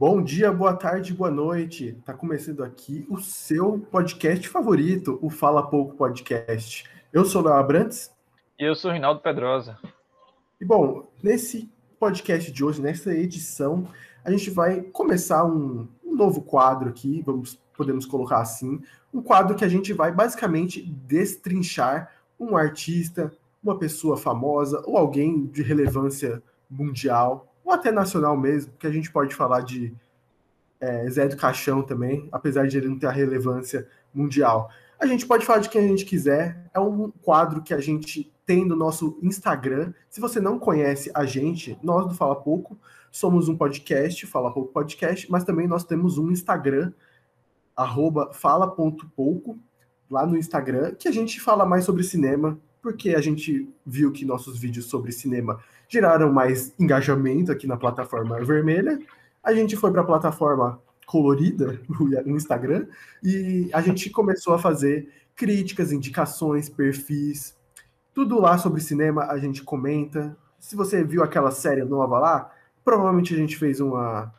Bom dia, boa tarde, boa noite. Tá começando aqui o seu podcast favorito, o Fala Pouco Podcast. Eu sou o Léo Abrantes. E eu sou o Rinaldo Pedrosa. E bom, nesse podcast de hoje, nessa edição, a gente vai começar um, um novo quadro aqui, vamos podemos colocar assim, um quadro que a gente vai basicamente destrinchar um artista, uma pessoa famosa ou alguém de relevância mundial ou até nacional mesmo, que a gente pode falar de é, Zé do Caixão também, apesar de ele não ter a relevância mundial. A gente pode falar de quem a gente quiser, é um quadro que a gente tem no nosso Instagram. Se você não conhece a gente, nós do Fala Pouco somos um podcast, Fala Pouco Podcast, mas também nós temos um Instagram, arroba fala.pouco, lá no Instagram, que a gente fala mais sobre cinema, porque a gente viu que nossos vídeos sobre cinema geraram mais engajamento aqui na plataforma vermelha. A gente foi para a plataforma colorida no Instagram e a gente começou a fazer críticas, indicações, perfis, tudo lá sobre cinema a gente comenta. Se você viu aquela série nova lá, provavelmente a gente fez uma,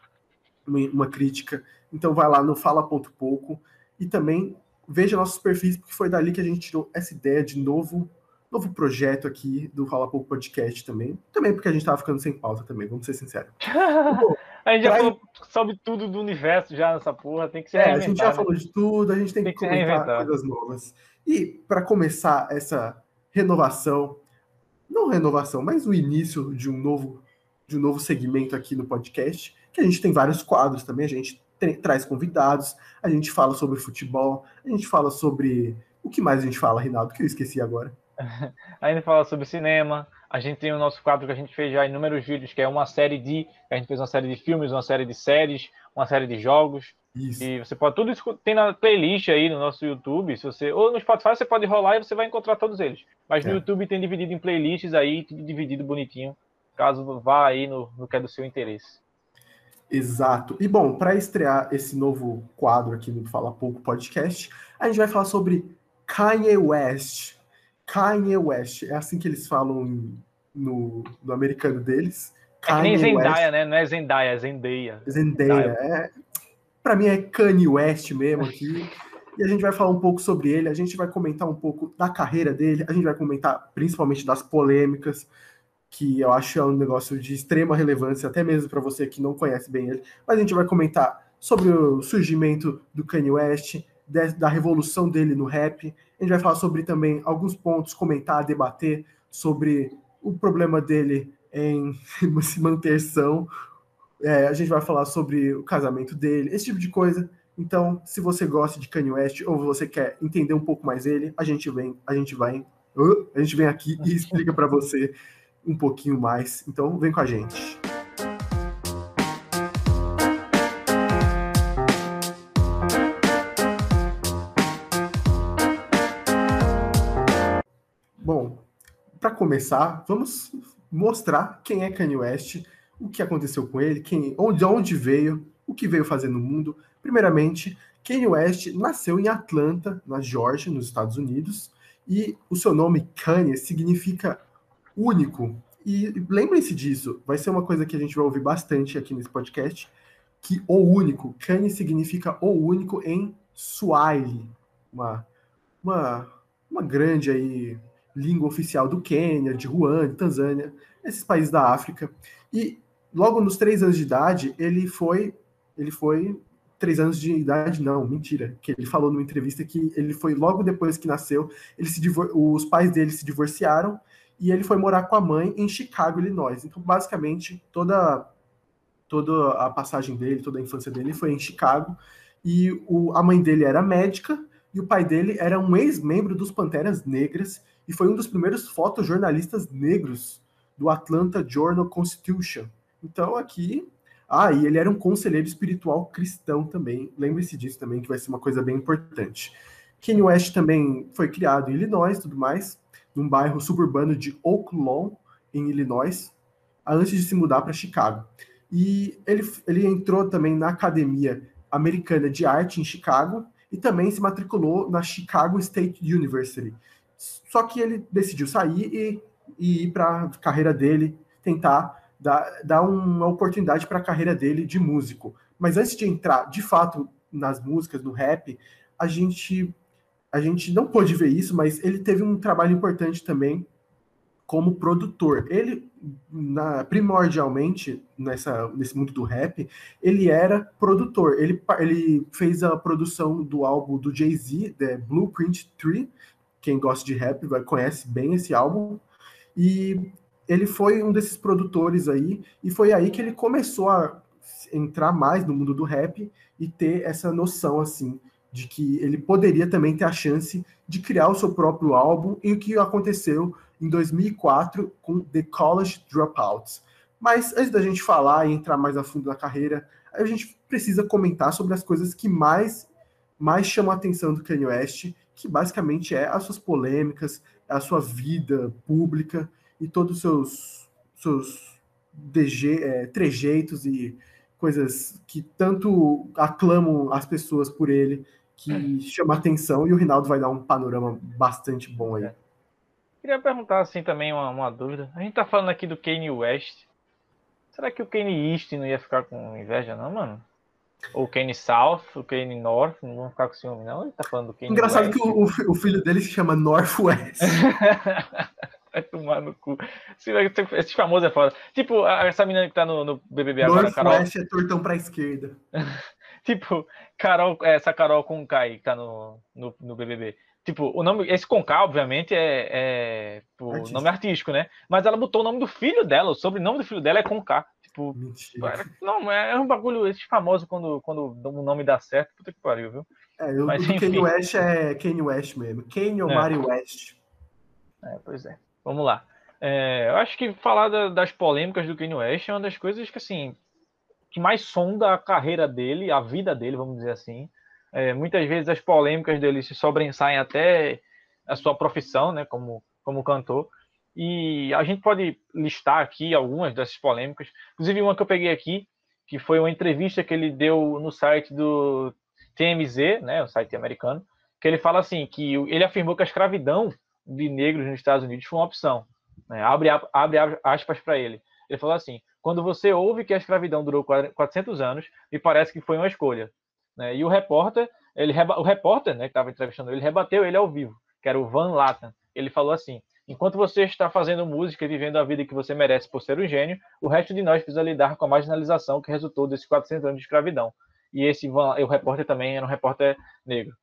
uma crítica. Então vai lá no fala.pouco e também veja nossos perfis, porque foi dali que a gente tirou essa ideia de novo novo projeto aqui do Fala Pouco Podcast também. Também porque a gente tava ficando sem pauta também, vamos ser sinceros. a gente já falou sobre tudo do universo já nessa porra, tem que ser É, a gente já né? falou de tudo, a gente tem, tem que, que comentar coisas novas. E para começar essa renovação, não renovação, mas o início de um novo de um novo segmento aqui no podcast, que a gente tem vários quadros também, a gente traz convidados, a gente fala sobre futebol, a gente fala sobre o que mais a gente fala, Rinaldo, que eu esqueci agora. a gente fala sobre cinema, a gente tem o nosso quadro que a gente fez já inúmeros vídeos, que é uma série de. A gente fez uma série de filmes, uma série de séries, uma série de jogos. Isso. E você pode tudo isso tem na playlist aí no nosso YouTube. Se você ou no Spotify você pode rolar e você vai encontrar todos eles. Mas no é. YouTube tem dividido em playlists aí, tudo dividido bonitinho, caso vá aí no, no que é do seu interesse. Exato. E bom, para estrear esse novo quadro aqui no Fala Pouco Podcast, a gente vai falar sobre Kanye West. Kanye West. É assim que eles falam no, no americano deles. Kanye é que nem Zendaya, West. né? Não é Zendaya, é Zendaya. Zendaya. É, para mim é Kanye West mesmo aqui. e a gente vai falar um pouco sobre ele, a gente vai comentar um pouco da carreira dele, a gente vai comentar principalmente das polêmicas, que eu acho é um negócio de extrema relevância, até mesmo para você que não conhece bem ele. Mas a gente vai comentar sobre o surgimento do Kanye West, da revolução dele no rap. A gente vai falar sobre também alguns pontos, comentar, debater sobre o problema dele em se manter são. É, a gente vai falar sobre o casamento dele, esse tipo de coisa. Então, se você gosta de Kanye West ou você quer entender um pouco mais ele, a gente vem, a gente vai, a gente vem aqui e explica para você um pouquinho mais. Então, vem com a gente. Começar, vamos mostrar quem é Kanye West, o que aconteceu com ele, quem, onde, onde veio, o que veio fazer no mundo. Primeiramente, Kanye West nasceu em Atlanta, na Georgia, nos Estados Unidos, e o seu nome Kanye significa único. E lembrem-se disso, vai ser uma coisa que a gente vai ouvir bastante aqui nesse podcast, que o único, Kanye significa o único em Swahili, uma, uma, uma grande aí língua oficial do Quênia, de Ruanda, Tanzânia, esses países da África. E logo nos três anos de idade, ele foi, ele foi três anos de idade, não, mentira, que ele falou numa entrevista que ele foi logo depois que nasceu, ele se os pais dele se divorciaram e ele foi morar com a mãe em Chicago, Illinois. Então, basicamente, toda toda a passagem dele, toda a infância dele foi em Chicago e o, a mãe dele era médica e o pai dele era um ex-membro dos Panteras Negras e foi um dos primeiros fotojornalistas negros do Atlanta Journal Constitution. Então aqui, ah, e ele era um conselheiro espiritual cristão também. Lembre-se disso também, que vai ser uma coisa bem importante. Kanye West também foi criado em Illinois, tudo mais, num bairro suburbano de Oak Lawn, em Illinois, antes de se mudar para Chicago. E ele, ele entrou também na Academia Americana de Arte em Chicago e também se matriculou na Chicago State University, só que ele decidiu sair e, e ir para a carreira dele, tentar dá, dá uma oportunidade para a carreira dele de músico. Mas antes de entrar, de fato, nas músicas, no rap, a gente a gente não pôde ver isso, mas ele teve um trabalho importante também como produtor. Ele, na, primordialmente, nessa, nesse mundo do rap, ele era produtor. Ele, ele fez a produção do álbum do Jay-Z, The Blueprint 3. Quem gosta de rap vai, conhece bem esse álbum. E ele foi um desses produtores aí, e foi aí que ele começou a entrar mais no mundo do rap e ter essa noção, assim, de que ele poderia também ter a chance de criar o seu próprio álbum, e o que aconteceu em 2004 com The College Dropouts. Mas antes da gente falar e entrar mais a fundo na carreira, a gente precisa comentar sobre as coisas que mais mais chamam a atenção do Kanye West, que basicamente é as suas polêmicas, a sua vida pública e todos os seus, seus DG, é, trejeitos e coisas que tanto aclamam as pessoas por ele, que é. chama atenção, e o Rinaldo vai dar um panorama bastante bom aí. É. Queria perguntar assim também uma, uma dúvida. A gente tá falando aqui do Kanye West. Será que o Kanye East não ia ficar com inveja, não, mano? O Kanye South, o Kanye North, não vão ficar com ciúme, não? Ele tá falando do Kanye Engraçado West. que o, o, filho dele se chama Northwest. Vai tomar no cu. Esse famoso é foda. Tipo, essa menina que tá no, no BBB agora, Northwest Carol. West é tortão pra esquerda. tipo, Carol, essa Carol com Kai que tá no, no, no BBB. Tipo, o nome, esse Conká, obviamente, é, é o nome artístico, né? Mas ela botou o nome do filho dela, o sobrenome do filho dela é Conká. Tipo, não, é, um bagulho esse famoso quando, quando o nome dá certo, puta que pariu, viu? É, o Mas, Kanye West é Kanye West mesmo. Kanye ou é. West. É, pois é. Vamos lá. É, eu acho que falar da, das polêmicas do Kanye West é uma das coisas que, assim, que mais sonda a carreira dele, a vida dele, vamos dizer assim. É, muitas vezes as polêmicas dele se sobressaem até a sua profissão, né, como, como cantor. E a gente pode listar aqui algumas dessas polêmicas, inclusive uma que eu peguei aqui, que foi uma entrevista que ele deu no site do TMZ, né, o site americano, que ele fala assim, que ele afirmou que a escravidão de negros nos Estados Unidos foi uma opção. Né, abre, abre aspas para ele. Ele falou assim, quando você ouve que a escravidão durou 400 anos, me parece que foi uma escolha. Né? E o repórter, ele, o repórter, né, que estava entrevistando ele, rebateu ele ao vivo, que era o Van Latten. Ele falou assim: enquanto você está fazendo música e vivendo a vida que você merece por ser um gênio, o resto de nós precisa lidar com a marginalização que resultou desses 400 anos de escravidão. E esse o repórter também era um repórter negro.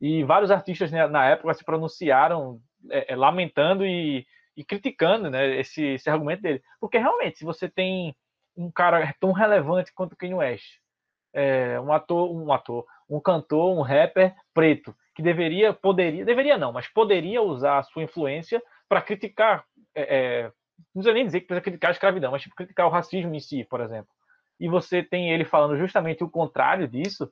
E vários artistas né, na época se pronunciaram é, é, lamentando e, e criticando né, esse, esse argumento dele. Porque realmente, se você tem um cara tão relevante quanto Kanye West, é, um ator, um ator, um cantor, um rapper preto, que deveria, poderia, deveria não, mas poderia usar a sua influência para criticar, é, é, não precisa nem dizer que precisa criticar a escravidão, mas tipo, criticar o racismo em si, por exemplo. E você tem ele falando justamente o contrário disso,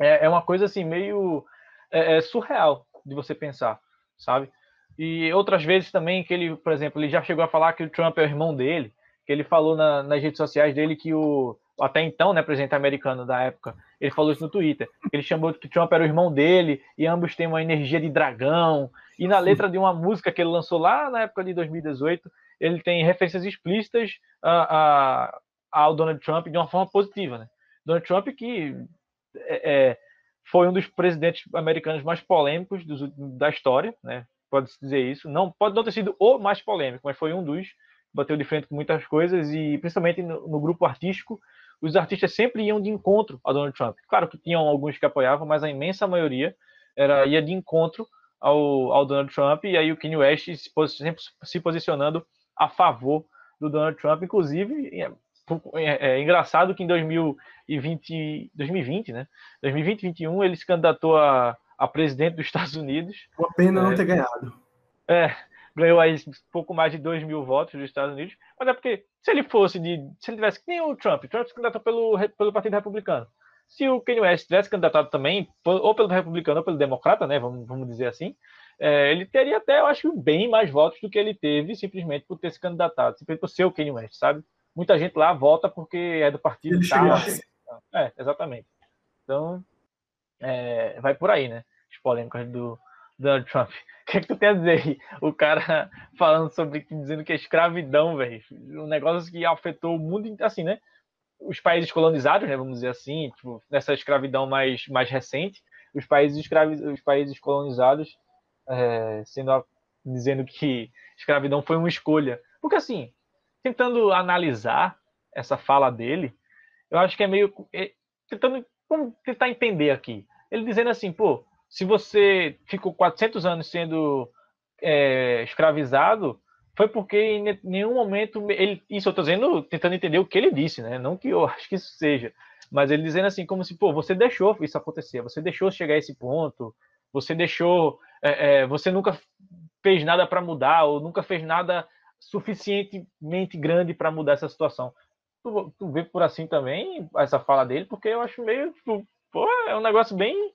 é, é uma coisa assim meio é, é surreal de você pensar, sabe? E outras vezes também que ele, por exemplo, ele já chegou a falar que o Trump é o irmão dele, que ele falou na, nas redes sociais dele que o até então, né, presidente americano da época, ele falou isso no Twitter. Ele chamou que Trump era o irmão dele e ambos têm uma energia de dragão. E na letra de uma música que ele lançou lá na época de 2018, ele tem referências explícitas a, a, ao Donald Trump de uma forma positiva, né? Donald Trump que é, é foi um dos presidentes americanos mais polêmicos do, da história, né? Pode-se dizer isso. Não pode não ter sido o mais polêmico, mas foi um dos bateu de frente com muitas coisas e principalmente no, no, grupo artístico, os artistas sempre iam de encontro a Donald Trump. Claro que tinham alguns que apoiavam, mas a imensa maioria era ia de encontro ao, ao Donald Trump e aí o Kanye West se, sempre se posicionando a favor do Donald Trump, inclusive é, é, é, engraçado que em 2020, 2020, né? 2020, 2021 ele se candidatou a, a presidente dos Estados Unidos. Uma pena é, não ter ganhado. É, ganhou aí pouco mais de 2 mil votos dos Estados Unidos, mas é porque se ele fosse de. Se ele tivesse que nem o Trump, Trump se candidatou pelo, pelo Partido Republicano. Se o Kanye West tivesse candidatado também, ou pelo Republicano ou pelo Democrata, né? Vamos, vamos dizer assim, é, ele teria até, eu acho, bem mais votos do que ele teve simplesmente por ter se candidatado, simplesmente por ser o Kanye West, sabe? Muita gente lá vota porque é do partido. Ele tal, é, exatamente. Então, é, vai por aí, né? As polêmicas do, Donald Trump. O que, é que tu tem a dizer aí? O cara falando sobre, dizendo que é escravidão, velho. Um negócio que afetou o mundo, assim, né? Os países colonizados, né? Vamos dizer assim, tipo, nessa escravidão mais, mais recente, os países, escravi... os países colonizados é, sendo dizendo que escravidão foi uma escolha. Porque, assim, tentando analisar essa fala dele, eu acho que é meio. É, tentando vamos tentar entender aqui. Ele dizendo assim, pô, se você ficou 400 anos sendo é, escravizado, foi porque em nenhum momento ele, isso eu estou dizendo, tentando entender o que ele disse, né? Não que eu acho que isso seja, mas ele dizendo assim como se, pô, você deixou isso acontecer, você deixou chegar a esse ponto, você deixou, é, é, você nunca fez nada para mudar ou nunca fez nada suficientemente grande para mudar essa situação. Tu, tu vê por assim também essa fala dele, porque eu acho meio, tipo, pô, é um negócio bem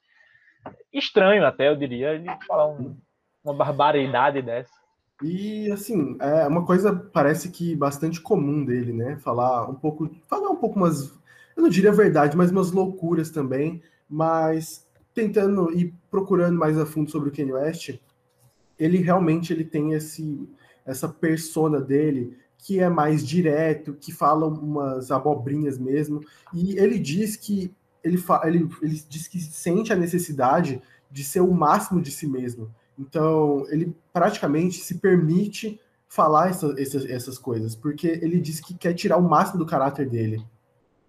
estranho até, eu diria, ele falar um, uma barbaridade dessa. E assim, é uma coisa parece que bastante comum dele, né? Falar um pouco, falar um pouco umas, eu não diria verdade, mas umas loucuras também, mas tentando e procurando mais a fundo sobre o Kanye West, ele realmente ele tem esse essa persona dele que é mais direto, que fala umas abobrinhas mesmo, e ele diz que ele, ele, ele diz que sente a necessidade de ser o máximo de si mesmo. Então, ele praticamente se permite falar essa, essas, essas coisas, porque ele diz que quer tirar o máximo do caráter dele.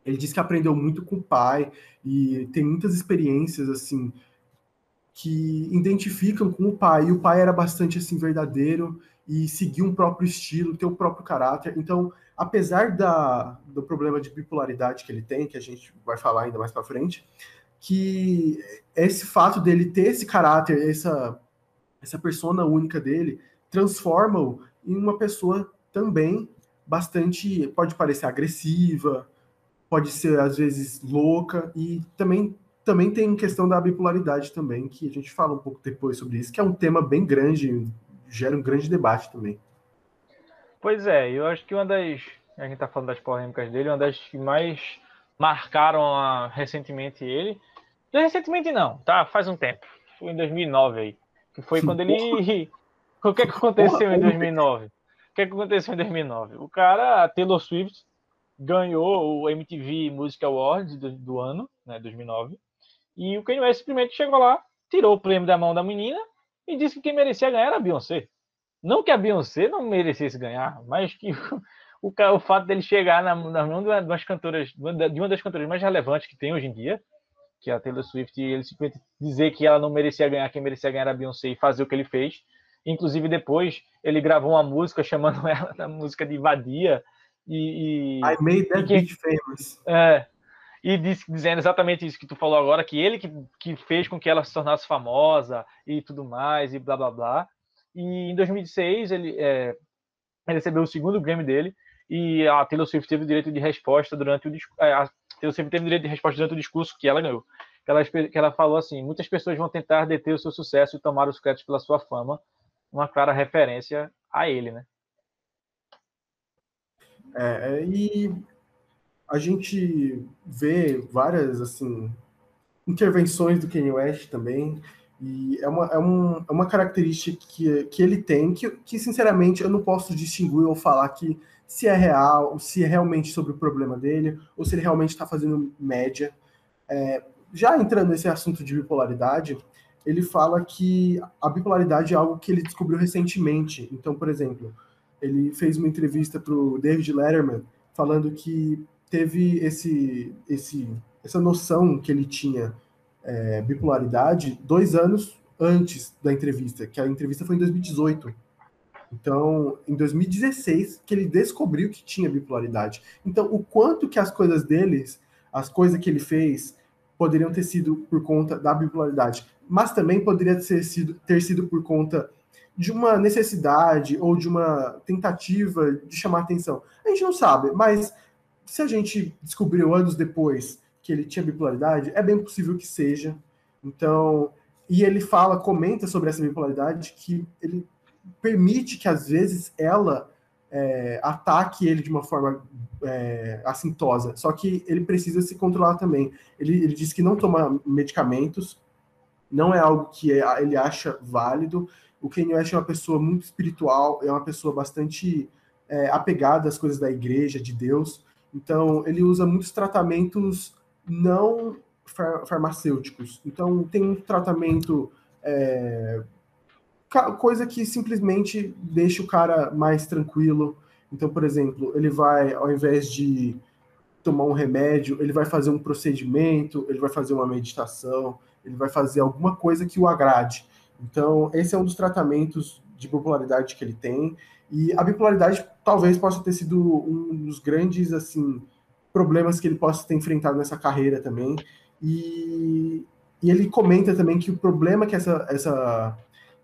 Ele diz que aprendeu muito com o pai e tem muitas experiências assim que identificam com o pai. E o pai era bastante assim verdadeiro e seguir um próprio estilo, ter o próprio caráter. Então, apesar da, do problema de bipolaridade que ele tem, que a gente vai falar ainda mais para frente, que esse fato dele ter esse caráter, essa, essa persona única dele, transforma-o em uma pessoa também bastante, pode parecer agressiva, pode ser às vezes louca e também também tem questão da bipolaridade também, que a gente fala um pouco depois sobre isso, que é um tema bem grande gera um grande debate também. Pois é, eu acho que uma das. A gente está falando das polêmicas dele, uma das que mais marcaram a, recentemente ele. Recentemente não, tá? Faz um tempo. Foi em 2009 aí. Que foi quando ele. O que, é que aconteceu em 2009? O que, é que aconteceu em 2009? O cara, a Taylor Swift, ganhou o MTV Music Awards do, do ano, né, 2009. E o Kanye West simplesmente chegou lá, tirou o prêmio da mão da menina e disse que quem merecia ganhar era a Beyoncé. Não que a Beyoncé não merecesse ganhar, mas que o, o, o fato dele chegar na, na mão de uma, cantoras, de uma das cantoras mais relevantes que tem hoje em dia, que é a Taylor Swift, ele simplesmente dizer que ela não merecia ganhar, quem merecia ganhar era a Beyoncé e fazer o que ele fez. Inclusive, depois, ele gravou uma música chamando ela da música de Vadia. E, e, I made that e que, famous. É, e diz, dizendo exatamente isso que tu falou agora, que ele que, que fez com que ela se tornasse famosa e tudo mais, e blá blá blá. E em 2006 ele, é, ele recebeu o segundo Grammy dele, e a Taylor Swift teve o direito de resposta durante o é, Taylor Swift teve direito de resposta durante o discurso que ela ganhou. Que ela, que ela falou assim: muitas pessoas vão tentar deter o seu sucesso e tomar os créditos pela sua fama, uma clara referência a ele, né? É, e a gente vê várias assim intervenções do Kanye West também e é uma, é um, é uma característica que, que ele tem que, que, sinceramente, eu não posso distinguir ou falar que se é real, se é realmente sobre o problema dele, ou se ele realmente está fazendo média. É, já entrando nesse assunto de bipolaridade, ele fala que a bipolaridade é algo que ele descobriu recentemente. Então, por exemplo, ele fez uma entrevista para o David Letterman falando que teve esse, esse, essa noção que ele tinha é, bipolaridade dois anos antes da entrevista, que a entrevista foi em 2018. Então, em 2016, que ele descobriu que tinha bipolaridade. Então, o quanto que as coisas deles, as coisas que ele fez, poderiam ter sido por conta da bipolaridade, mas também poderia ter sido, ter sido por conta de uma necessidade ou de uma tentativa de chamar atenção. A gente não sabe, mas se a gente descobriu anos depois que ele tinha bipolaridade, é bem possível que seja. Então, e ele fala, comenta sobre essa bipolaridade, que ele permite que às vezes ela é, ataque ele de uma forma é, assintosa. Só que ele precisa se controlar também. Ele, ele diz que não toma medicamentos não é algo que ele acha válido. O Kanye West é uma pessoa muito espiritual, é uma pessoa bastante é, apegada às coisas da igreja, de Deus. Então, ele usa muitos tratamentos não far farmacêuticos. Então, tem um tratamento. É, coisa que simplesmente deixa o cara mais tranquilo. Então, por exemplo, ele vai, ao invés de tomar um remédio, ele vai fazer um procedimento, ele vai fazer uma meditação, ele vai fazer alguma coisa que o agrade. Então, esse é um dos tratamentos de bipolaridade que ele tem. E a bipolaridade talvez possa ter sido um dos grandes assim problemas que ele possa ter enfrentado nessa carreira também. E, e ele comenta também que o problema que essa, essa,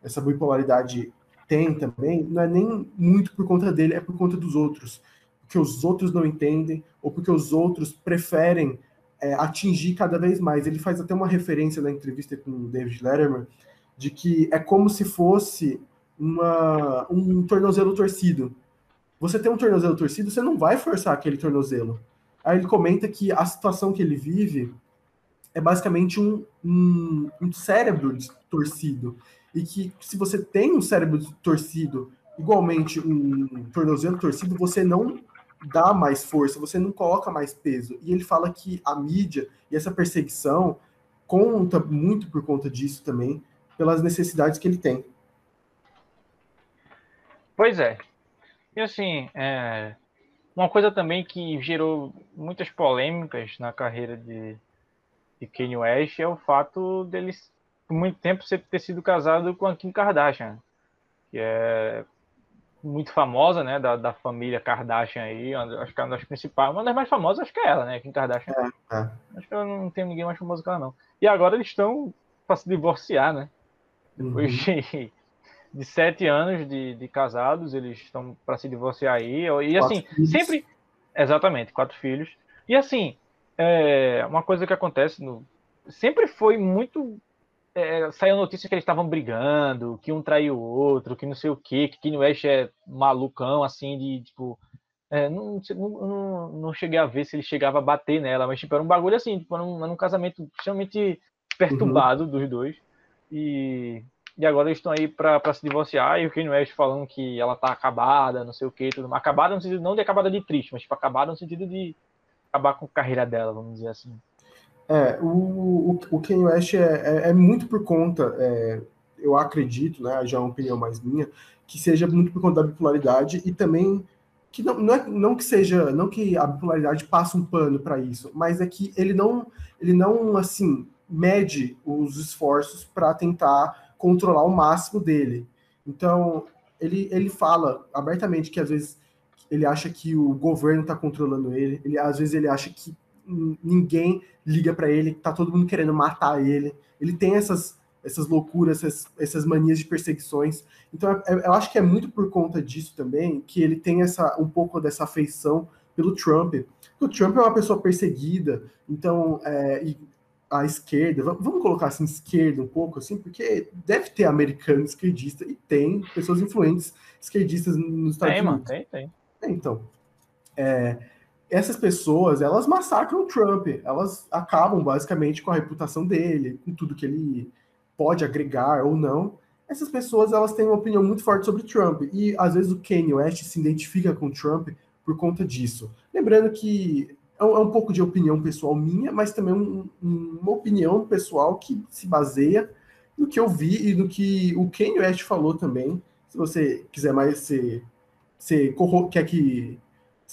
essa bipolaridade tem também não é nem muito por conta dele, é por conta dos outros. Porque os outros não entendem, ou porque os outros preferem é, atingir cada vez mais. Ele faz até uma referência na entrevista com o David Letterman de que é como se fosse uma, um tornozelo torcido. Você tem um tornozelo torcido, você não vai forçar aquele tornozelo. Aí ele comenta que a situação que ele vive é basicamente um, um, um cérebro torcido. E que se você tem um cérebro torcido, igualmente um tornozelo torcido, você não dá mais força, você não coloca mais peso. E ele fala que a mídia e essa perseguição conta muito por conta disso também, pelas necessidades que ele tem. Pois é. E assim, é... uma coisa também que gerou muitas polêmicas na carreira de, de Kanye West é o fato dele, por muito tempo, ter sido casado com a Kim Kardashian, que é muito famosa, né, da, da família Kardashian aí, acho que é uma das principais, uma das mais famosas, acho que é ela, né, Kim Kardashian. É, é. Acho que ela não tem ninguém mais famoso que ela, não. E agora eles estão para se divorciar, né? Depois uhum. de de sete anos de, de casados, eles estão para se divorciar aí. E assim, quatro sempre. Filhos. Exatamente, quatro filhos. E assim, é, uma coisa que acontece no. Sempre foi muito. É, saiu notícia que eles estavam brigando, que um traiu o outro, que não sei o quê, que Kanye West é malucão, assim, de tipo. É, não, não, não, cheguei a ver se ele chegava a bater nela, mas tipo, era um bagulho assim, tipo, era um, era um casamento extremamente perturbado uhum. dos dois. E e agora eles estão aí para se divorciar, e o Kanye West falando que ela tá acabada, não sei o que, tudo mais. Acabada no sentido não de acabada de triste, mas tipo, acabada no sentido de acabar com a carreira dela, vamos dizer assim. É, o, o, Kanye West é, é, é muito por conta, é, eu acredito, né, já é uma opinião mais minha, que seja muito por conta da bipolaridade e também que não, não, é, não que seja, não que a bipolaridade passe um pano para isso, mas é que ele não, ele não assim mede os esforços para tentar controlar o máximo dele. Então, ele, ele fala abertamente que às vezes ele acha que o governo está controlando ele, ele, às vezes ele acha que ninguém liga para ele, tá todo mundo querendo matar ele. Ele tem essas, essas loucuras, essas, essas manias de perseguições. Então, é, é, eu acho que é muito por conta disso também que ele tem essa um pouco dessa afeição pelo Trump. O Trump é uma pessoa perseguida, então, é, a esquerda, vamos colocar assim, esquerda um pouco, assim, porque deve ter americano esquerdista e tem pessoas influentes esquerdistas nos Estados tem, Unidos. Mano, tem, tem. Então, é, essas pessoas, elas massacram o Trump, elas acabam basicamente com a reputação dele, com tudo que ele pode agregar ou não. Essas pessoas, elas têm uma opinião muito forte sobre Trump, e às vezes o Kanye West se identifica com Trump por conta disso. Lembrando que é um, é um pouco de opinião pessoal minha, mas também um, um, uma opinião pessoal que se baseia no que eu vi e no que o Kanye West falou também. Se você quiser mais ser, ser quer que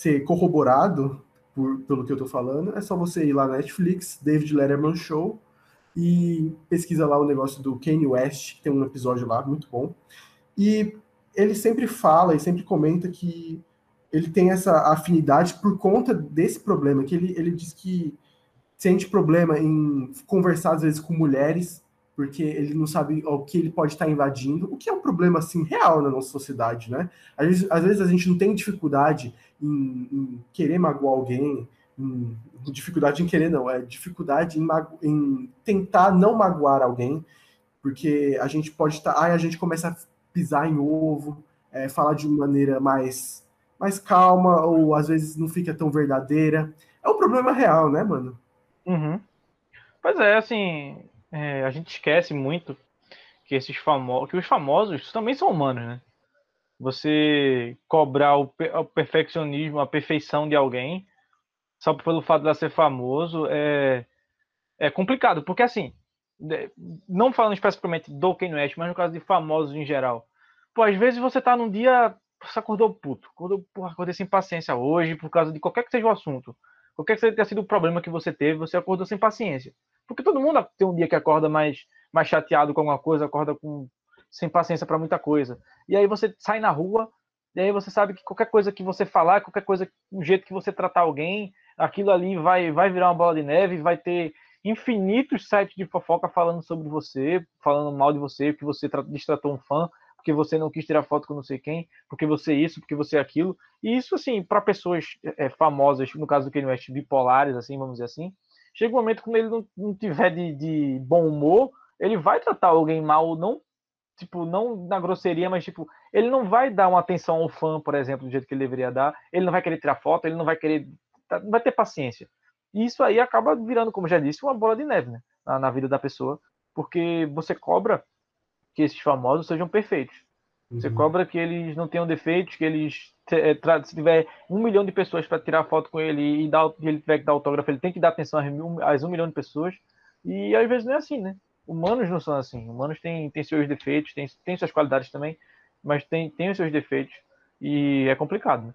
ser corroborado por, pelo que eu tô falando, é só você ir lá na Netflix, David Letterman Show, e pesquisa lá o negócio do Kanye West, que tem um episódio lá muito bom. E ele sempre fala e sempre comenta que ele tem essa afinidade por conta desse problema, que ele, ele diz que sente problema em conversar às vezes com mulheres, porque ele não sabe o que ele pode estar invadindo, o que é um problema assim real na nossa sociedade, né? Às vezes, às vezes a gente não tem dificuldade em, em querer magoar alguém, em, dificuldade em querer não, é dificuldade em, em tentar não magoar alguém, porque a gente pode estar, aí a gente começa a pisar em ovo, é, falar de maneira mais mais calma, ou às vezes não fica tão verdadeira. É um problema real, né, mano? Uhum. Pois é, assim, é, a gente esquece muito que esses famosos, que os famosos também são humanos, né? Você cobrar o, perfeccionismo, a perfeição de alguém, só pelo fato de ser famoso, é, é complicado, porque assim, não falando especificamente do Kanye West, mas no caso de famosos em geral, pô, às vezes você tá num dia, você acordou puto, acordou, porra, acordei sem paciência hoje, por causa de qualquer que seja o assunto, qualquer que tenha sido o problema que você teve, você acordou sem paciência. Porque todo mundo tem um dia que acorda mais, mais chateado com alguma coisa, acorda com sem paciência para muita coisa. E aí você sai na rua, e aí você sabe que qualquer coisa que você falar, qualquer coisa, o jeito que você tratar alguém, aquilo ali vai, vai virar uma bola de neve, vai ter infinitos sites de fofoca falando sobre você, falando mal de você, que você distratou um fã, porque você não quis tirar foto com não sei quem, porque você isso, porque você aquilo. E isso, assim, para pessoas é, famosas, no caso do Kanye West, bipolares, assim, vamos dizer assim, chega um momento que ele não, não tiver de, de bom humor, ele vai tratar alguém mal, não tipo, não na grosseria, mas tipo, ele não vai dar uma atenção ao fã, por exemplo, do jeito que ele deveria dar, ele não vai querer tirar foto, ele não vai querer, tá, não vai ter paciência. E isso aí acaba virando, como já disse, uma bola de neve, né, na, na vida da pessoa, porque você cobra que esses famosos sejam perfeitos. Você uhum. cobra que eles não tenham defeitos, que eles eh, se tiver um milhão de pessoas para tirar foto com ele e, dar, ele tiver que dar autógrafo, ele tem que dar atenção às um milhão de pessoas. E às vezes não é assim, né? Humanos não são assim. Humanos têm, têm seus defeitos, têm, têm suas qualidades também, mas tem, tem os seus defeitos. E é complicado. Né?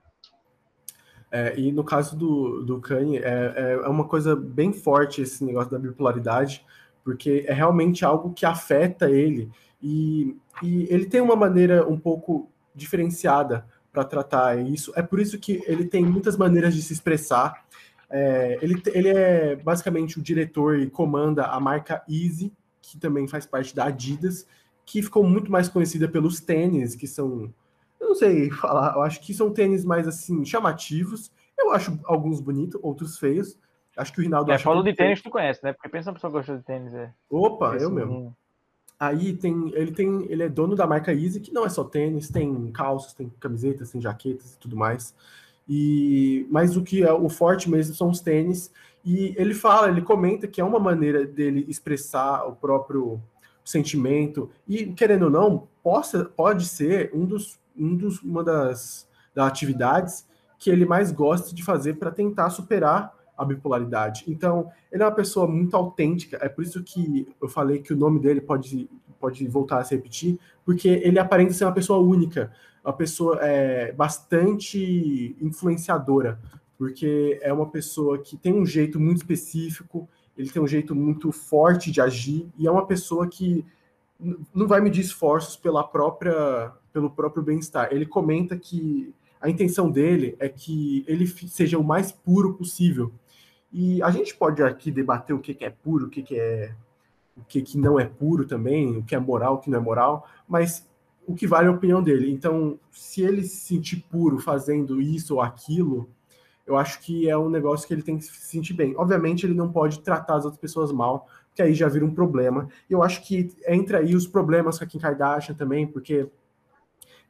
É, e no caso do, do Kanye, é, é, é uma coisa bem forte esse negócio da bipolaridade, porque é realmente algo que afeta ele. E, e ele tem uma maneira um pouco diferenciada para tratar isso. É por isso que ele tem muitas maneiras de se expressar. É, ele, ele é basicamente o diretor e comanda a marca Easy, que também faz parte da Adidas, que ficou muito mais conhecida pelos tênis, que são, eu não sei falar, eu acho que são tênis mais assim chamativos. Eu acho alguns bonitos, outros feios. Acho que o Rinaldo. É, falou de tênis, tu conhece, né? Porque pensa uma pessoa que gosta de tênis. É... Opa, Esse eu mesmo. Aí tem, ele tem, ele é dono da marca Easy, que não é só tênis, tem calças, tem camisetas, tem jaquetas e tudo mais. E mas o que é o forte mesmo são os tênis. E ele fala, ele comenta que é uma maneira dele expressar o próprio sentimento. E querendo ou não, possa, pode ser um dos, um dos uma das, das atividades que ele mais gosta de fazer para tentar superar a bipolaridade. Então, ele é uma pessoa muito autêntica, é por isso que eu falei que o nome dele pode, pode voltar a se repetir, porque ele aparenta ser uma pessoa única, uma pessoa é, bastante influenciadora, porque é uma pessoa que tem um jeito muito específico, ele tem um jeito muito forte de agir, e é uma pessoa que não vai medir esforços pela própria, pelo próprio bem-estar. Ele comenta que a intenção dele é que ele seja o mais puro possível. E a gente pode aqui debater o que, é puro, o que, é o que, que não é puro também, o que é moral, o que não é moral, mas o que vale é a opinião dele. Então, se ele se sentir puro fazendo isso ou aquilo, eu acho que é um negócio que ele tem que se sentir bem. Obviamente, ele não pode tratar as outras pessoas mal, porque aí já vira um problema. Eu acho que entra aí os problemas com a Kim Kardashian também, porque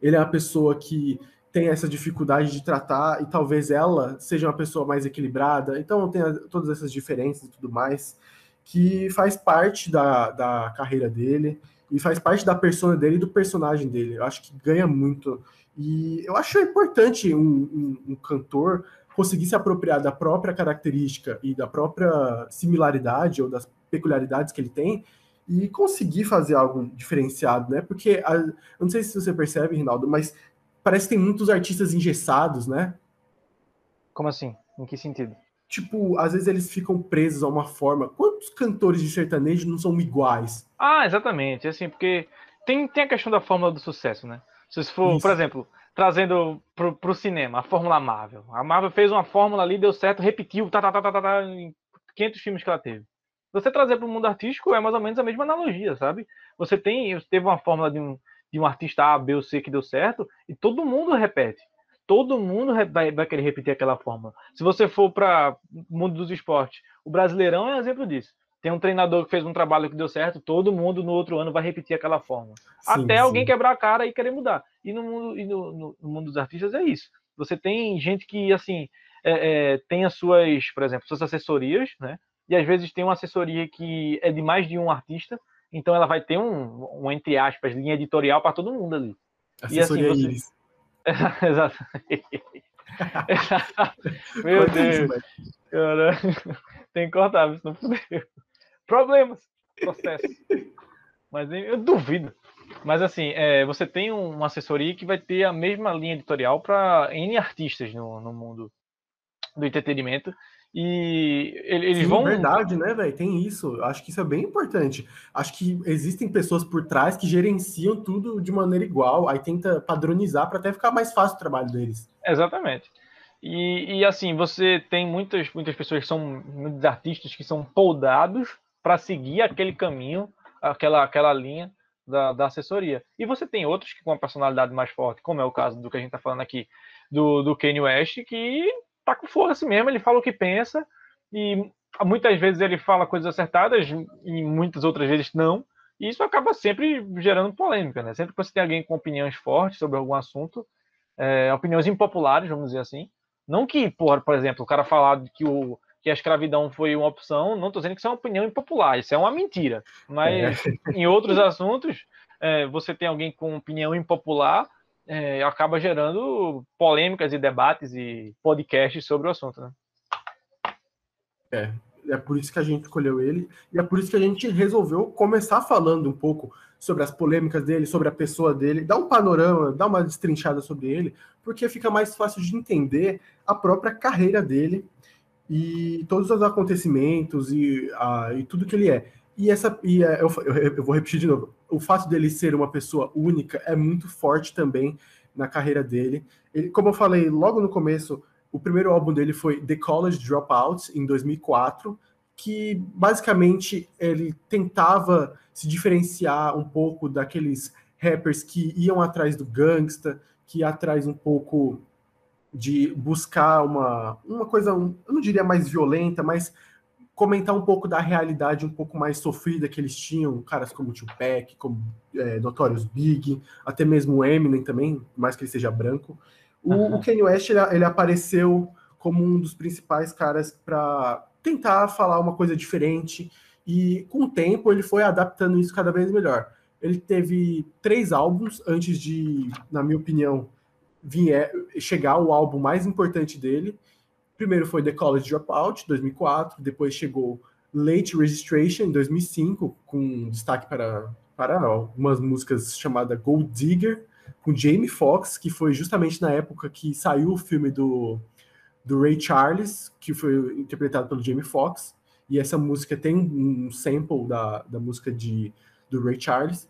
ele é uma pessoa que tem essa dificuldade de tratar e talvez ela seja uma pessoa mais equilibrada. Então tem todas essas diferenças e tudo mais que faz parte da, da carreira dele e faz parte da persona dele e do personagem dele. Eu acho que ganha muito. E eu acho importante um, um, um cantor conseguir se apropriar da própria característica e da própria similaridade ou das peculiaridades que ele tem e conseguir fazer algo diferenciado, né? Porque a, eu não sei se você percebe, Rinaldo, mas parece que tem muitos artistas engessados, né? Como assim? Em que sentido? Tipo, às vezes eles ficam presos a uma forma. Quantos cantores de sertanejo não são iguais? Ah, exatamente. Assim, porque tem, tem a questão da fórmula do sucesso, né? Se for, por exemplo, trazendo pro, pro cinema, a fórmula Marvel. A Marvel fez uma fórmula ali, deu certo, repetiu, tá, tá, tá, tá, tá, tá em 500 filmes que ela teve. Você trazer para o mundo artístico é mais ou menos a mesma analogia, sabe? Você tem, teve uma fórmula de um, de um artista A, B ou C que deu certo, e todo mundo repete. Todo mundo vai, vai querer repetir aquela fórmula. Se você for para o mundo dos esportes, o Brasileirão é um exemplo disso. Tem um treinador que fez um trabalho que deu certo, todo mundo no outro ano vai repetir aquela fórmula. Sim, Até sim. alguém quebrar a cara e querer mudar. E no mundo, e no, no, no mundo dos artistas é isso. Você tem gente que, assim, é, é, tem as suas, por exemplo, suas assessorias, né? e às vezes tem uma assessoria que é de mais de um artista, então ela vai ter um, um entre aspas, linha editorial para todo mundo ali. Assessoria e assim, você... Exato. Meu Deus. Cara, tem que cortar, isso não fudeu. Problemas, processo. Mas eu duvido. Mas assim, é, você tem uma assessoria que vai ter a mesma linha editorial para N artistas no, no mundo do entretenimento. E eles Sim, vão. verdade, né, velho? Tem isso. Acho que isso é bem importante. Acho que existem pessoas por trás que gerenciam tudo de maneira igual, aí tenta padronizar para até ficar mais fácil o trabalho deles. Exatamente. E, e, assim, você tem muitas, muitas pessoas que são muitos artistas que são poldados para seguir aquele caminho, aquela, aquela linha da, da, assessoria. E você tem outros que com uma personalidade mais forte, como é o caso do que a gente está falando aqui, do, do Kanye West, que tá com força mesmo, ele fala o que pensa, e muitas vezes ele fala coisas acertadas, e muitas outras vezes não, e isso acaba sempre gerando polêmica, né? Sempre que você tem alguém com opiniões fortes sobre algum assunto, é, opiniões impopulares, vamos dizer assim, não que, por, por exemplo, o cara falar que, o, que a escravidão foi uma opção, não estou dizendo que isso é uma opinião impopular, isso é uma mentira. Mas é. em outros assuntos, é, você tem alguém com opinião impopular, é, acaba gerando polêmicas e debates e podcasts sobre o assunto. Né? É, é por isso que a gente escolheu ele e é por isso que a gente resolveu começar falando um pouco sobre as polêmicas dele, sobre a pessoa dele, dar um panorama, dar uma destrinchada sobre ele, porque fica mais fácil de entender a própria carreira dele e todos os acontecimentos e, a, e tudo que ele é. E essa e é, eu, eu, vou repetir de novo. O fato dele ser uma pessoa única é muito forte também na carreira dele. Ele, como eu falei logo no começo, o primeiro álbum dele foi The College Dropout em 2004, que basicamente ele tentava se diferenciar um pouco daqueles rappers que iam atrás do gangsta, que ia atrás um pouco de buscar uma, uma coisa, eu não diria mais violenta, mas comentar um pouco da realidade um pouco mais sofrida que eles tinham, caras como Tupac, como é, Notorious Big, até mesmo Eminem também, mais que ele seja branco. O, uhum. o Kanye West ele, ele, apareceu como um dos principais caras para tentar falar uma coisa diferente e com o tempo ele foi adaptando isso cada vez melhor. Ele teve três álbuns antes de, na minha opinião, vier, chegar o álbum mais importante dele, Primeiro foi The College Dropout, 2004, depois chegou Late Registration, em 2005, com destaque para, para algumas músicas chamada Gold Digger, com Jamie Foxx, que foi justamente na época que saiu o filme do, do Ray Charles, que foi interpretado pelo Jamie Foxx, e essa música tem um sample da, da música de, do Ray Charles.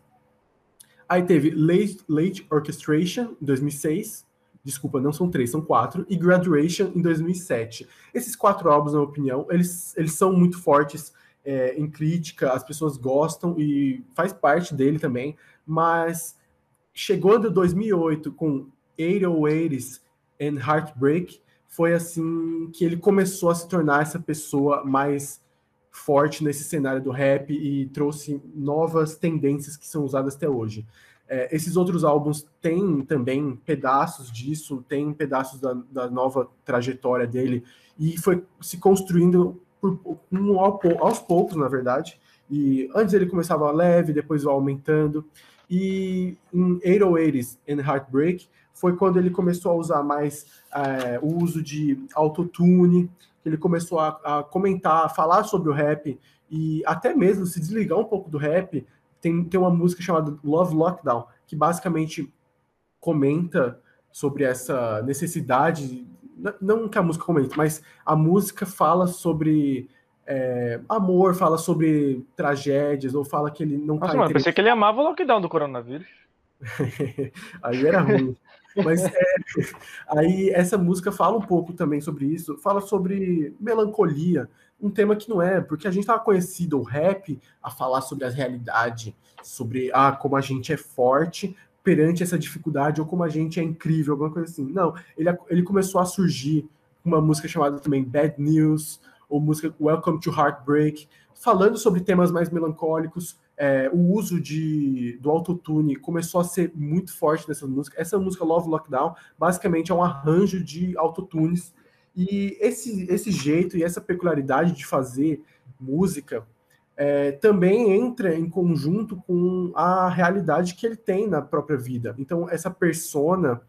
Aí teve Late, Late Orchestration, em 2006, Desculpa, não são três, são quatro. E Graduation em 2007. Esses quatro álbuns, na minha opinião, eles, eles são muito fortes é, em crítica, as pessoas gostam e faz parte dele também. Mas chegando em 2008 com 808s and Heartbreak, foi assim que ele começou a se tornar essa pessoa mais forte nesse cenário do rap e trouxe novas tendências que são usadas até hoje. É, esses outros álbuns têm também pedaços disso, tem pedaços da, da nova trajetória dele, e foi se construindo por, um, aos poucos, na verdade. E antes ele começava leve, depois aumentando. E em 808s and Heartbreak foi quando ele começou a usar mais é, o uso de autotune, ele começou a, a comentar, a falar sobre o rap e até mesmo se desligar um pouco do rap tem, tem uma música chamada Love Lockdown, que basicamente comenta sobre essa necessidade, não que a música comente, mas a música fala sobre é, amor, fala sobre tragédias, ou fala que ele não Nossa, tá mano, pensei que ele amava o lockdown do coronavírus. aí era ruim. Mas é, aí essa música fala um pouco também sobre isso, fala sobre melancolia, um tema que não é, porque a gente estava conhecido o rap a falar sobre a realidade, sobre ah, como a gente é forte perante essa dificuldade ou como a gente é incrível, alguma coisa assim. Não, ele, ele começou a surgir uma música chamada também Bad News, ou música Welcome to Heartbreak, falando sobre temas mais melancólicos, é, o uso de, do autotune começou a ser muito forte nessa música. Essa música Love Lockdown basicamente é um arranjo de autotunes. E esse, esse jeito e essa peculiaridade de fazer música, é, também entra em conjunto com a realidade que ele tem na própria vida. Então, essa persona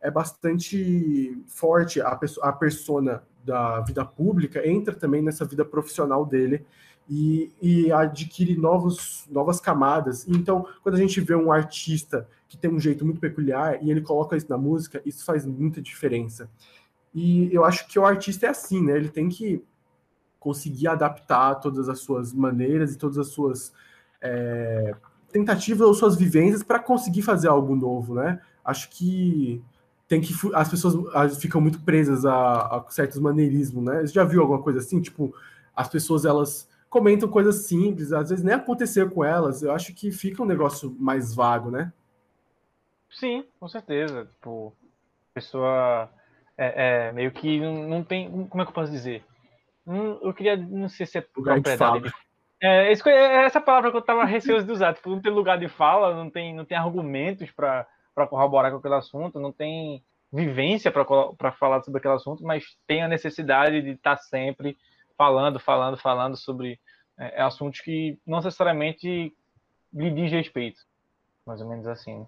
é bastante forte, a, a persona da vida pública entra também nessa vida profissional dele e, e, adquire novos, novas camadas. Então, quando a gente vê um artista que tem um jeito muito peculiar e ele coloca isso na música, isso faz muita diferença. E eu acho que o artista é assim, né? Ele tem que conseguir adaptar todas as suas maneiras e todas as suas é, tentativas ou suas vivências para conseguir fazer algo novo, né? Acho que tem que as pessoas ficam muito presas a, a certos maneirismos, né? Você já viu alguma coisa assim? Tipo, as pessoas elas comentam coisas simples, às vezes nem aconteceu com elas. Eu acho que fica um negócio mais vago, né? Sim, com certeza. Tipo, pessoa é, é meio que não, tem. Como é que eu posso dizer? Eu queria, não sei se é propriedade. É, é, essa palavra que eu tava receoso de usar, tipo, não tem lugar de fala, não tem, não tem argumentos para corroborar com aquele assunto, não tem vivência para falar sobre aquele assunto, mas tem a necessidade de estar tá sempre falando, falando, falando sobre é, assuntos que não necessariamente lhe diz respeito. Mais ou menos assim. Né?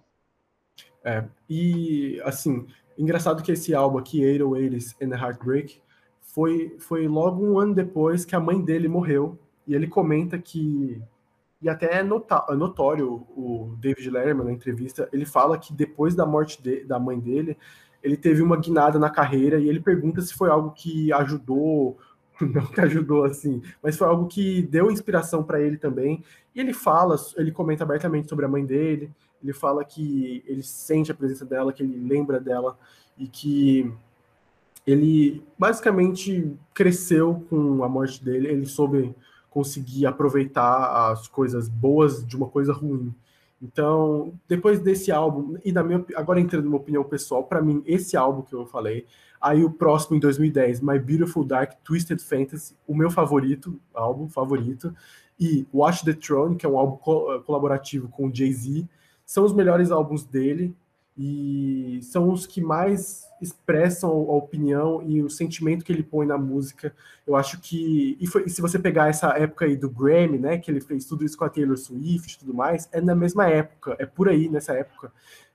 É, e assim, engraçado que esse álbum aqui, 808 and the Heartbreak, foi, foi logo um ano depois que a mãe dele morreu. E ele comenta que. E até é, é notório o David Letterman na entrevista. Ele fala que depois da morte de, da mãe dele, ele teve uma guinada na carreira e ele pergunta se foi algo que ajudou, não que ajudou assim, mas foi algo que deu inspiração para ele também. E ele fala, ele comenta abertamente sobre a mãe dele. Ele fala que ele sente a presença dela, que ele lembra dela e que ele basicamente cresceu com a morte dele, ele soube conseguir aproveitar as coisas boas de uma coisa ruim. Então, depois desse álbum, e na minha, agora entrando numa opinião pessoal, para mim, esse álbum que eu falei, aí o próximo em 2010, My Beautiful Dark Twisted Fantasy, o meu favorito, álbum favorito, e Watch the Throne, que é um álbum co colaborativo com Jay-Z, são os melhores álbuns dele, e são os que mais expressam a opinião e o sentimento que ele põe na música. Eu acho que e, foi, e, se você pegar essa época aí do Grammy, né, que ele fez tudo isso com a Taylor Swift e tudo mais, é na mesma época, é por aí nessa época,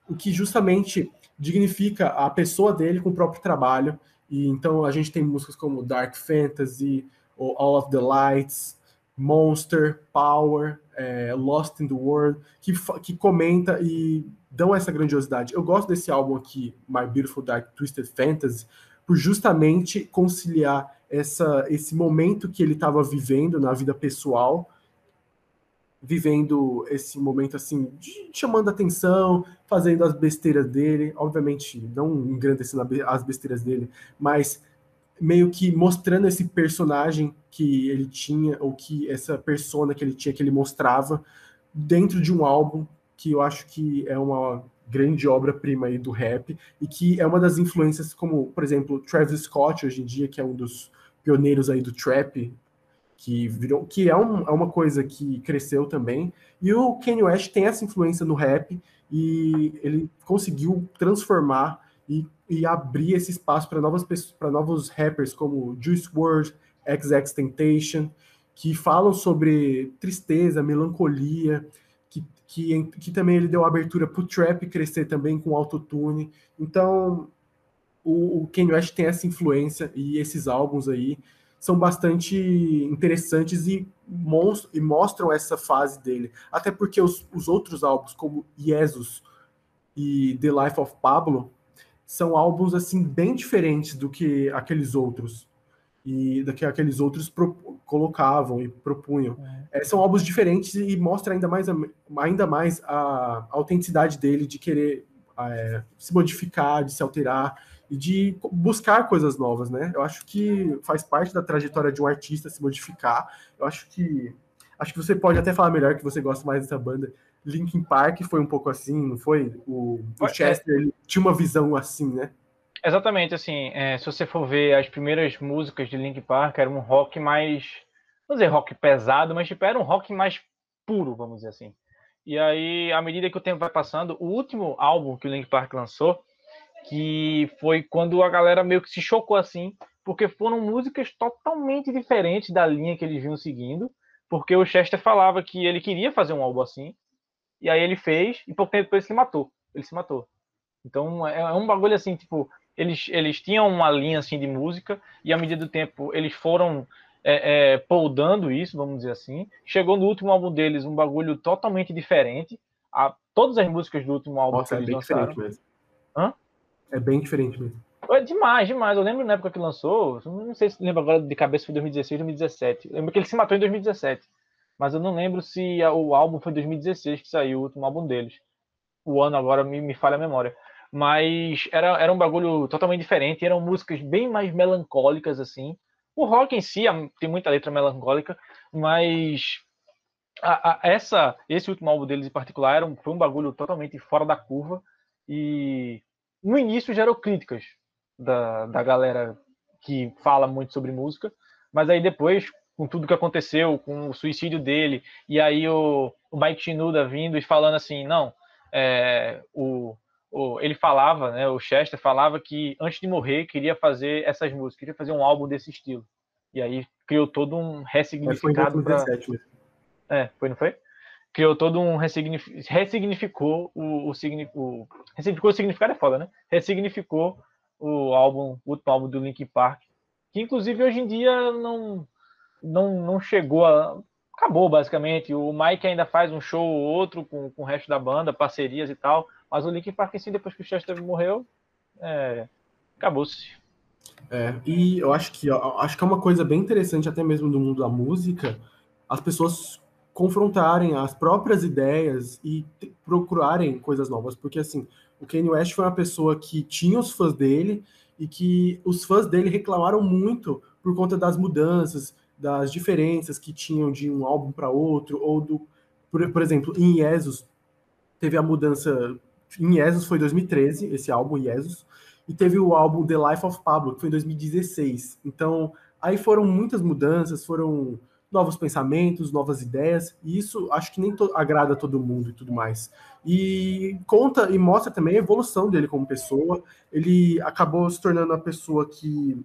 o que justamente dignifica a pessoa dele com o próprio trabalho. E então a gente tem músicas como Dark Fantasy, ou All of the Lights, Monster, Power, é, Lost in the World, que, que comenta e dão essa grandiosidade. Eu gosto desse álbum aqui, My Beautiful Dark Twisted Fantasy, por justamente conciliar essa, esse momento que ele estava vivendo na vida pessoal, vivendo esse momento assim, de, chamando atenção, fazendo as besteiras dele, obviamente não engrandecendo as besteiras dele, mas meio que mostrando esse personagem que ele tinha, ou que essa persona que ele tinha, que ele mostrava, dentro de um álbum que eu acho que é uma grande obra-prima aí do rap, e que é uma das influências, como, por exemplo, Travis Scott, hoje em dia, que é um dos pioneiros aí do trap, que virou, que é, um, é uma coisa que cresceu também, e o Kanye West tem essa influência no rap, e ele conseguiu transformar e, e abrir esse espaço para novas para novos rappers como Juice WRLD, XX Temptation, que falam sobre tristeza, melancolia, que, que, que também ele deu abertura para o trap crescer também com autotune. Então, o, o Kanye West tem essa influência e esses álbuns aí são bastante interessantes e, e mostram essa fase dele. Até porque os, os outros álbuns, como Jesus e The Life of Pablo, são álbuns assim bem diferentes do que aqueles outros e do que aqueles outros colocavam e propunham. É. É, são álbuns diferentes e mostra ainda mais, a, ainda mais a, autenticidade dele de querer é, se modificar, de se alterar e de buscar coisas novas, né? Eu acho que faz parte da trajetória de um artista se modificar. Eu acho que acho que você pode até falar melhor que você gosta mais dessa banda Linkin Park foi um pouco assim, não foi? O, o é. Chester ele tinha uma visão assim, né? Exatamente, assim, é, se você for ver as primeiras músicas de Linkin Park, era um rock mais, não dizer rock pesado, mas tipo, era um rock mais puro, vamos dizer assim. E aí, à medida que o tempo vai passando, o último álbum que o Linkin Park lançou, que foi quando a galera meio que se chocou assim, porque foram músicas totalmente diferentes da linha que eles vinham seguindo, porque o Chester falava que ele queria fazer um álbum assim, e aí ele fez, e pouco tempo depois ele matou. Ele se matou. Então é, é um bagulho assim, tipo, eles, eles tinham uma linha assim de música, e à medida do tempo eles foram é, é, poldando isso, vamos dizer assim. Chegou no último álbum deles um bagulho totalmente diferente. A, todas as músicas do último álbum Nossa, que é eles bem lançaram. diferente mesmo. Hã? É bem diferente mesmo. É demais, demais. Eu lembro na época que lançou, não sei se lembro agora de cabeça foi 2016, 2017. Eu lembro que ele se matou em 2017. Mas eu não lembro se o álbum foi 2016 que saiu, o último álbum deles. O ano agora me, me falha a memória. Mas era, era um bagulho totalmente diferente. Eram músicas bem mais melancólicas, assim. O rock em si tem muita letra melancólica, mas a, a, essa, esse último álbum deles em particular era um, foi um bagulho totalmente fora da curva. E no início gerou críticas da, da galera que fala muito sobre música, mas aí depois, com tudo que aconteceu, com o suicídio dele, e aí o, o Mike Shinoda vindo e falando assim, não, é, o, o, ele falava, né, o Chester falava que antes de morrer queria fazer essas músicas, queria fazer um álbum desse estilo. E aí criou todo um ressignificado para É, foi, não foi? Criou todo um ressignificou, ressignificou o, o, o ressignificou o significado é foda, né? Ressignificou o álbum, o último álbum do Linkin Park, que inclusive hoje em dia não não, não chegou a acabou basicamente. O Mike ainda faz um show ou outro com, com o resto da banda, parcerias e tal, mas o Linkin Park em si depois que o Chester morreu, é, acabou-se. É, e eu acho que acho que é uma coisa bem interessante até mesmo do mundo da música, as pessoas confrontarem as próprias ideias e procurarem coisas novas, porque assim, o Kanye West foi uma pessoa que tinha os fãs dele e que os fãs dele reclamaram muito por conta das mudanças, das diferenças que tinham de um álbum para outro, ou do, por, por, exemplo, em Jesus teve a mudança, em Jesus foi 2013, esse álbum Jesus, e teve o álbum The Life of Pablo, que foi em 2016. Então, aí foram muitas mudanças, foram novos pensamentos, novas ideias, e isso acho que nem to agrada a todo mundo e tudo mais. E conta e mostra também a evolução dele como pessoa. Ele acabou se tornando uma pessoa que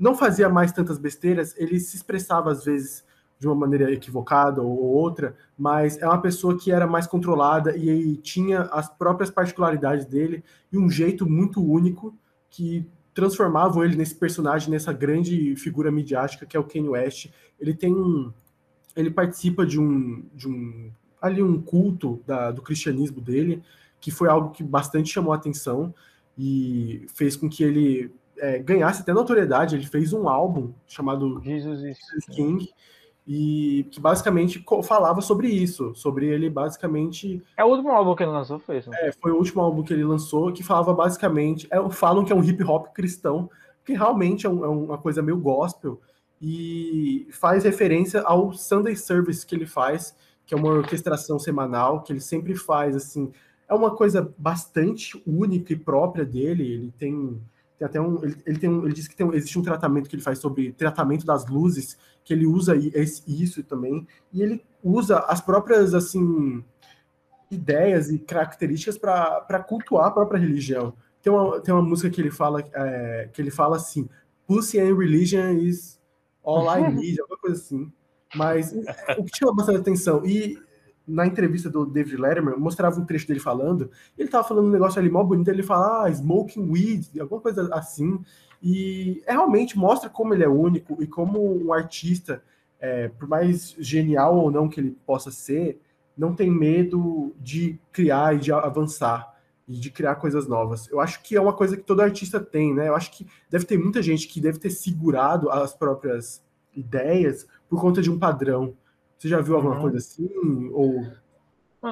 não fazia mais tantas besteiras, ele se expressava às vezes de uma maneira equivocada ou outra, mas é uma pessoa que era mais controlada e tinha as próprias particularidades dele e um jeito muito único que transformavam ele nesse personagem, nessa grande figura midiática que é o Kanye West. Ele tem um, ele participa de um, de um ali um culto da, do cristianismo dele, que foi algo que bastante chamou a atenção e fez com que ele é, ganhasse até notoriedade. Ele fez um álbum chamado Jesus, Jesus King e que basicamente falava sobre isso, sobre ele basicamente. É o último álbum que ele lançou, foi isso? É, foi o último álbum que ele lançou que falava basicamente, é, falam que é um hip hop cristão, que realmente é, um, é uma coisa meio gospel e faz referência ao Sunday Service que ele faz, que é uma orquestração semanal que ele sempre faz assim. É uma coisa bastante única e própria dele. Ele tem tem até um ele, ele tem um, ele diz que tem, existe um tratamento que ele faz sobre tratamento das luzes que ele usa isso também e ele usa as próprias assim ideias e características para cultuar a própria religião. Tem uma, tem uma música que ele fala é, que ele fala assim pussy and religion is all I need alguma coisa assim. Mas o que chama bastante atenção e na entrevista do David Letterman, mostrava um trecho dele falando, ele tava falando um negócio ali mó bonito, ele fala, ah, smoking weed, alguma coisa assim, e é, realmente mostra como ele é único e como um artista, é, por mais genial ou não que ele possa ser, não tem medo de criar e de avançar e de criar coisas novas. Eu acho que é uma coisa que todo artista tem, né? Eu acho que deve ter muita gente que deve ter segurado as próprias ideias por conta de um padrão. Você já viu alguma uhum. coisa assim? Ou...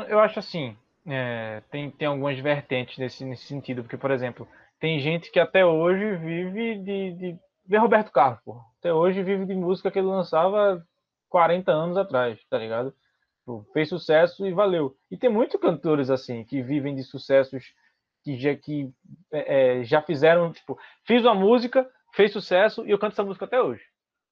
Eu acho assim, é, tem, tem algumas vertentes nesse, nesse sentido, porque, por exemplo, tem gente que até hoje vive de, de ver Roberto Carlos, pô. Até hoje vive de música que ele lançava 40 anos atrás, tá ligado? fez sucesso e valeu. E tem muitos cantores assim que vivem de sucessos que já que é, é, já fizeram, tipo, fiz uma música, fez sucesso e eu canto essa música até hoje.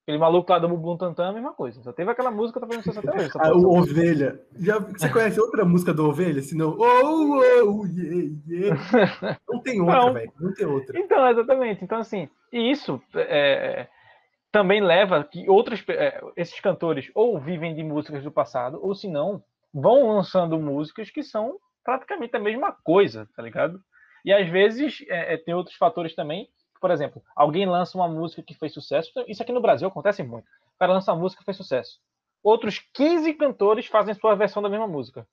Aquele maluco lá do Bumbum Tantan, a mesma coisa. Só teve aquela música, tá fazendo sucesso até hoje. Ah, o Ovelha. Já, você conhece outra música do Ovelha? Senão, oh, oh, yeah, yeah. Não tem outra, velho. Não tem outra. Então, exatamente. Então, assim, e isso é, também leva que outros, é, esses cantores ou vivem de músicas do passado, ou se não, vão lançando músicas que são praticamente a mesma coisa, tá ligado? E às vezes é, é tem outros fatores também por exemplo, alguém lança uma música que fez sucesso, isso aqui no Brasil acontece muito. O cara lança uma música que fez sucesso. Outros 15 cantores fazem sua versão da mesma música.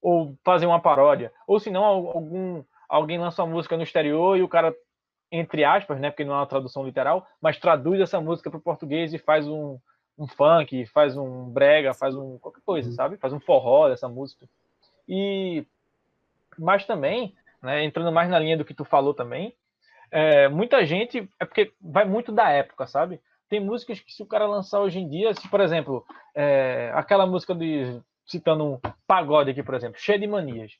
Ou fazem uma paródia. Ou se não, algum, alguém lança uma música no exterior e o cara, entre aspas, né, porque não é uma tradução literal, mas traduz essa música para o português e faz um, um funk, faz um brega, faz um qualquer coisa, uhum. sabe? Faz um forró dessa música. E mas também, né, entrando mais na linha do que tu falou também, é, muita gente. É porque vai muito da época, sabe? Tem músicas que, se o cara lançar hoje em dia, se, por exemplo, é, aquela música de. Citando um pagode aqui, por exemplo, cheio de manias.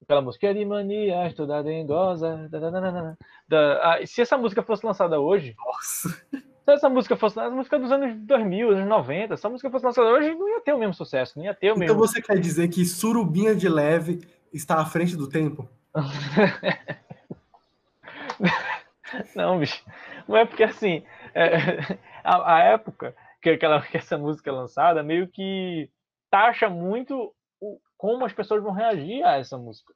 Aquela música, cheia de manias, toda dengosa. Da, da, da, ah, se essa música fosse lançada hoje. Nossa! Se essa música fosse a música dos anos 2000, anos 90, se essa música fosse lançada hoje, não ia ter o mesmo sucesso, não ia ter o então mesmo. Então você quer dizer que Surubinha de Leve está à frente do tempo? Não, bicho. Não é porque assim, é, a, a, época que, aquela, que essa música é lançada meio que taxa muito o, como as pessoas vão reagir a essa música,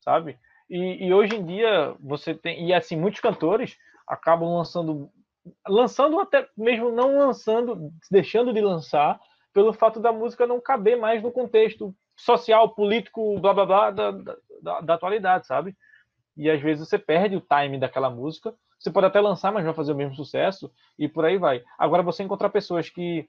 sabe? E, e, hoje em dia você tem. E assim, muitos cantores acabam lançando. Lançando até mesmo não lançando, deixando de lançar, pelo fato da música não caber mais no contexto social, político, blá blá blá da, da, da atualidade, sabe? E às vezes você perde o time daquela música. Você pode até lançar, mas vai fazer o mesmo sucesso e por aí vai. Agora você encontrar pessoas que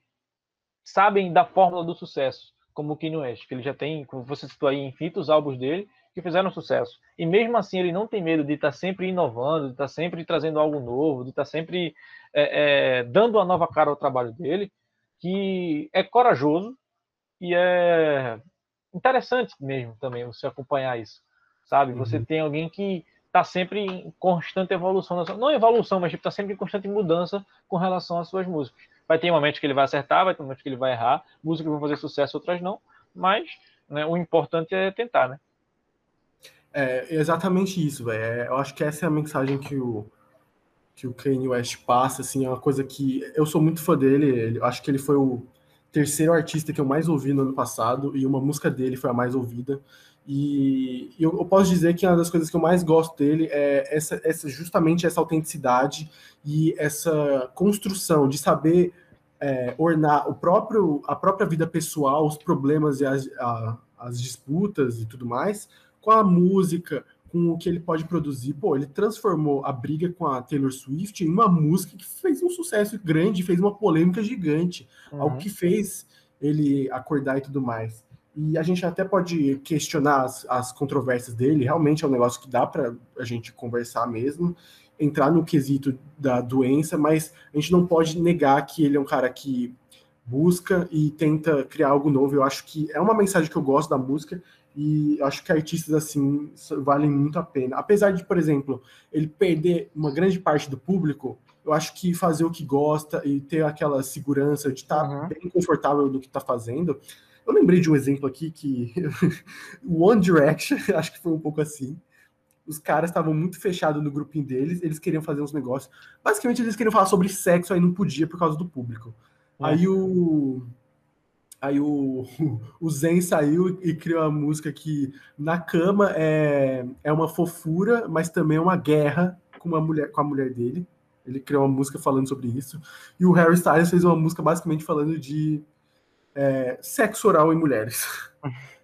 sabem da fórmula do sucesso, como o Kanye West, que ele já tem, como você citou aí, infinitos álbuns dele que fizeram sucesso. E mesmo assim ele não tem medo de estar tá sempre inovando, de estar tá sempre trazendo algo novo, de estar tá sempre é, é, dando uma nova cara ao trabalho dele, que é corajoso e é interessante mesmo também você acompanhar isso sabe? Uhum. Você tem alguém que está sempre em constante evolução, não evolução, mas está tipo, sempre em constante mudança com relação às suas músicas. Vai ter momentos que ele vai acertar, vai ter momentos que ele vai errar, músicas vão fazer sucesso, outras não, mas né, o importante é tentar, né? É exatamente isso, velho. É, eu acho que essa é a mensagem que o que o Kanye West passa, assim, é uma coisa que eu sou muito fã dele. Ele, acho que ele foi o terceiro artista que eu mais ouvi no ano passado e uma música dele foi a mais ouvida. E eu, eu, posso dizer que uma das coisas que eu mais gosto dele é essa, essa justamente essa autenticidade e essa construção de saber é, ornar o próprio, a própria vida pessoal, os problemas e as, a, as disputas e tudo mais, com a música, com o que ele pode produzir. Pô, ele transformou a briga com a Taylor Swift em uma música que fez um sucesso grande, fez uma polêmica gigante, uhum. algo que fez ele acordar e tudo mais. E a gente até pode questionar as, as controvérsias dele, realmente é um negócio que dá para a gente conversar mesmo, entrar no quesito da doença, mas a gente não pode negar que ele é um cara que busca e tenta criar algo novo. Eu acho que é uma mensagem que eu gosto da música e acho que artistas assim valem muito a pena. Apesar de, por exemplo, ele perder uma grande parte do público, eu acho que fazer o que gosta e ter aquela segurança de estar tá uhum. bem confortável no que está fazendo eu lembrei de um exemplo aqui que One Direction, acho que foi um pouco assim. Os caras estavam muito fechados no grupinho deles, eles queriam fazer uns negócios. Basicamente, eles queriam falar sobre sexo, aí não podia por causa do público. É. Aí o. Aí o, o Zen saiu e criou uma música que na cama é, é uma fofura, mas também é uma guerra com, uma mulher, com a mulher dele. Ele criou uma música falando sobre isso. E o Harry Styles fez uma música basicamente falando de é, sexo oral em mulheres.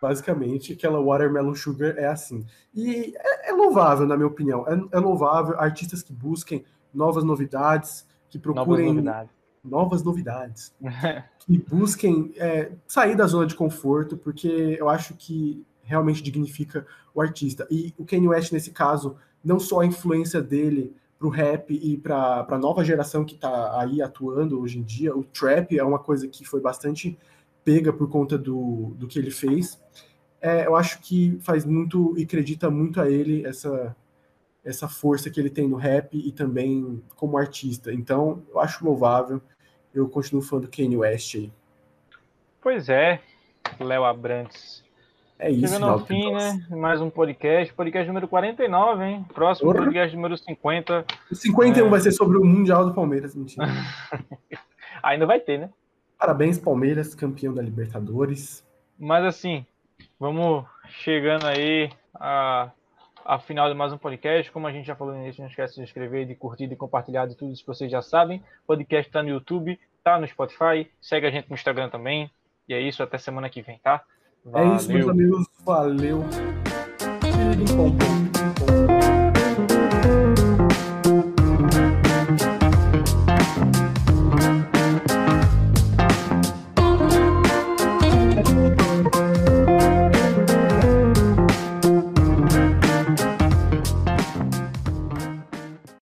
Basicamente, aquela Watermelon Sugar é assim. E é, é louvável, na minha opinião. É, é, louvável artistas que busquem novas novidades, que procurem novas novidades, novas novidades que busquem é, sair da zona de conforto, porque eu acho que realmente dignifica o artista. E o Kanye West, nesse caso, não só a influência dele para o rap e para a nova geração que está aí atuando hoje em dia. O trap é uma coisa que foi bastante pega por conta do, do que ele fez. É, eu acho que faz muito e acredita muito a ele essa, essa força que ele tem no rap e também como artista. Então, eu acho louvável. eu continuo falando Kanye West aí. Pois é, Léo Abrantes. É isso, Chegando ao fim, né? Mais um podcast. Podcast número 49, hein? Próximo Porra. podcast número 50. O 51 é... vai ser sobre o Mundial do Palmeiras, mentira. Ainda vai ter, né? Parabéns, Palmeiras, campeão da Libertadores. Mas assim, vamos chegando aí a, a final de mais um podcast. Como a gente já falou no início, não esquece de se inscrever, de curtir, de compartilhar de tudo isso que vocês já sabem. O podcast está no YouTube, tá no Spotify. Segue a gente no Instagram também. E é isso, até semana que vem, tá? Valeu. É isso, meus amigos. Valeu.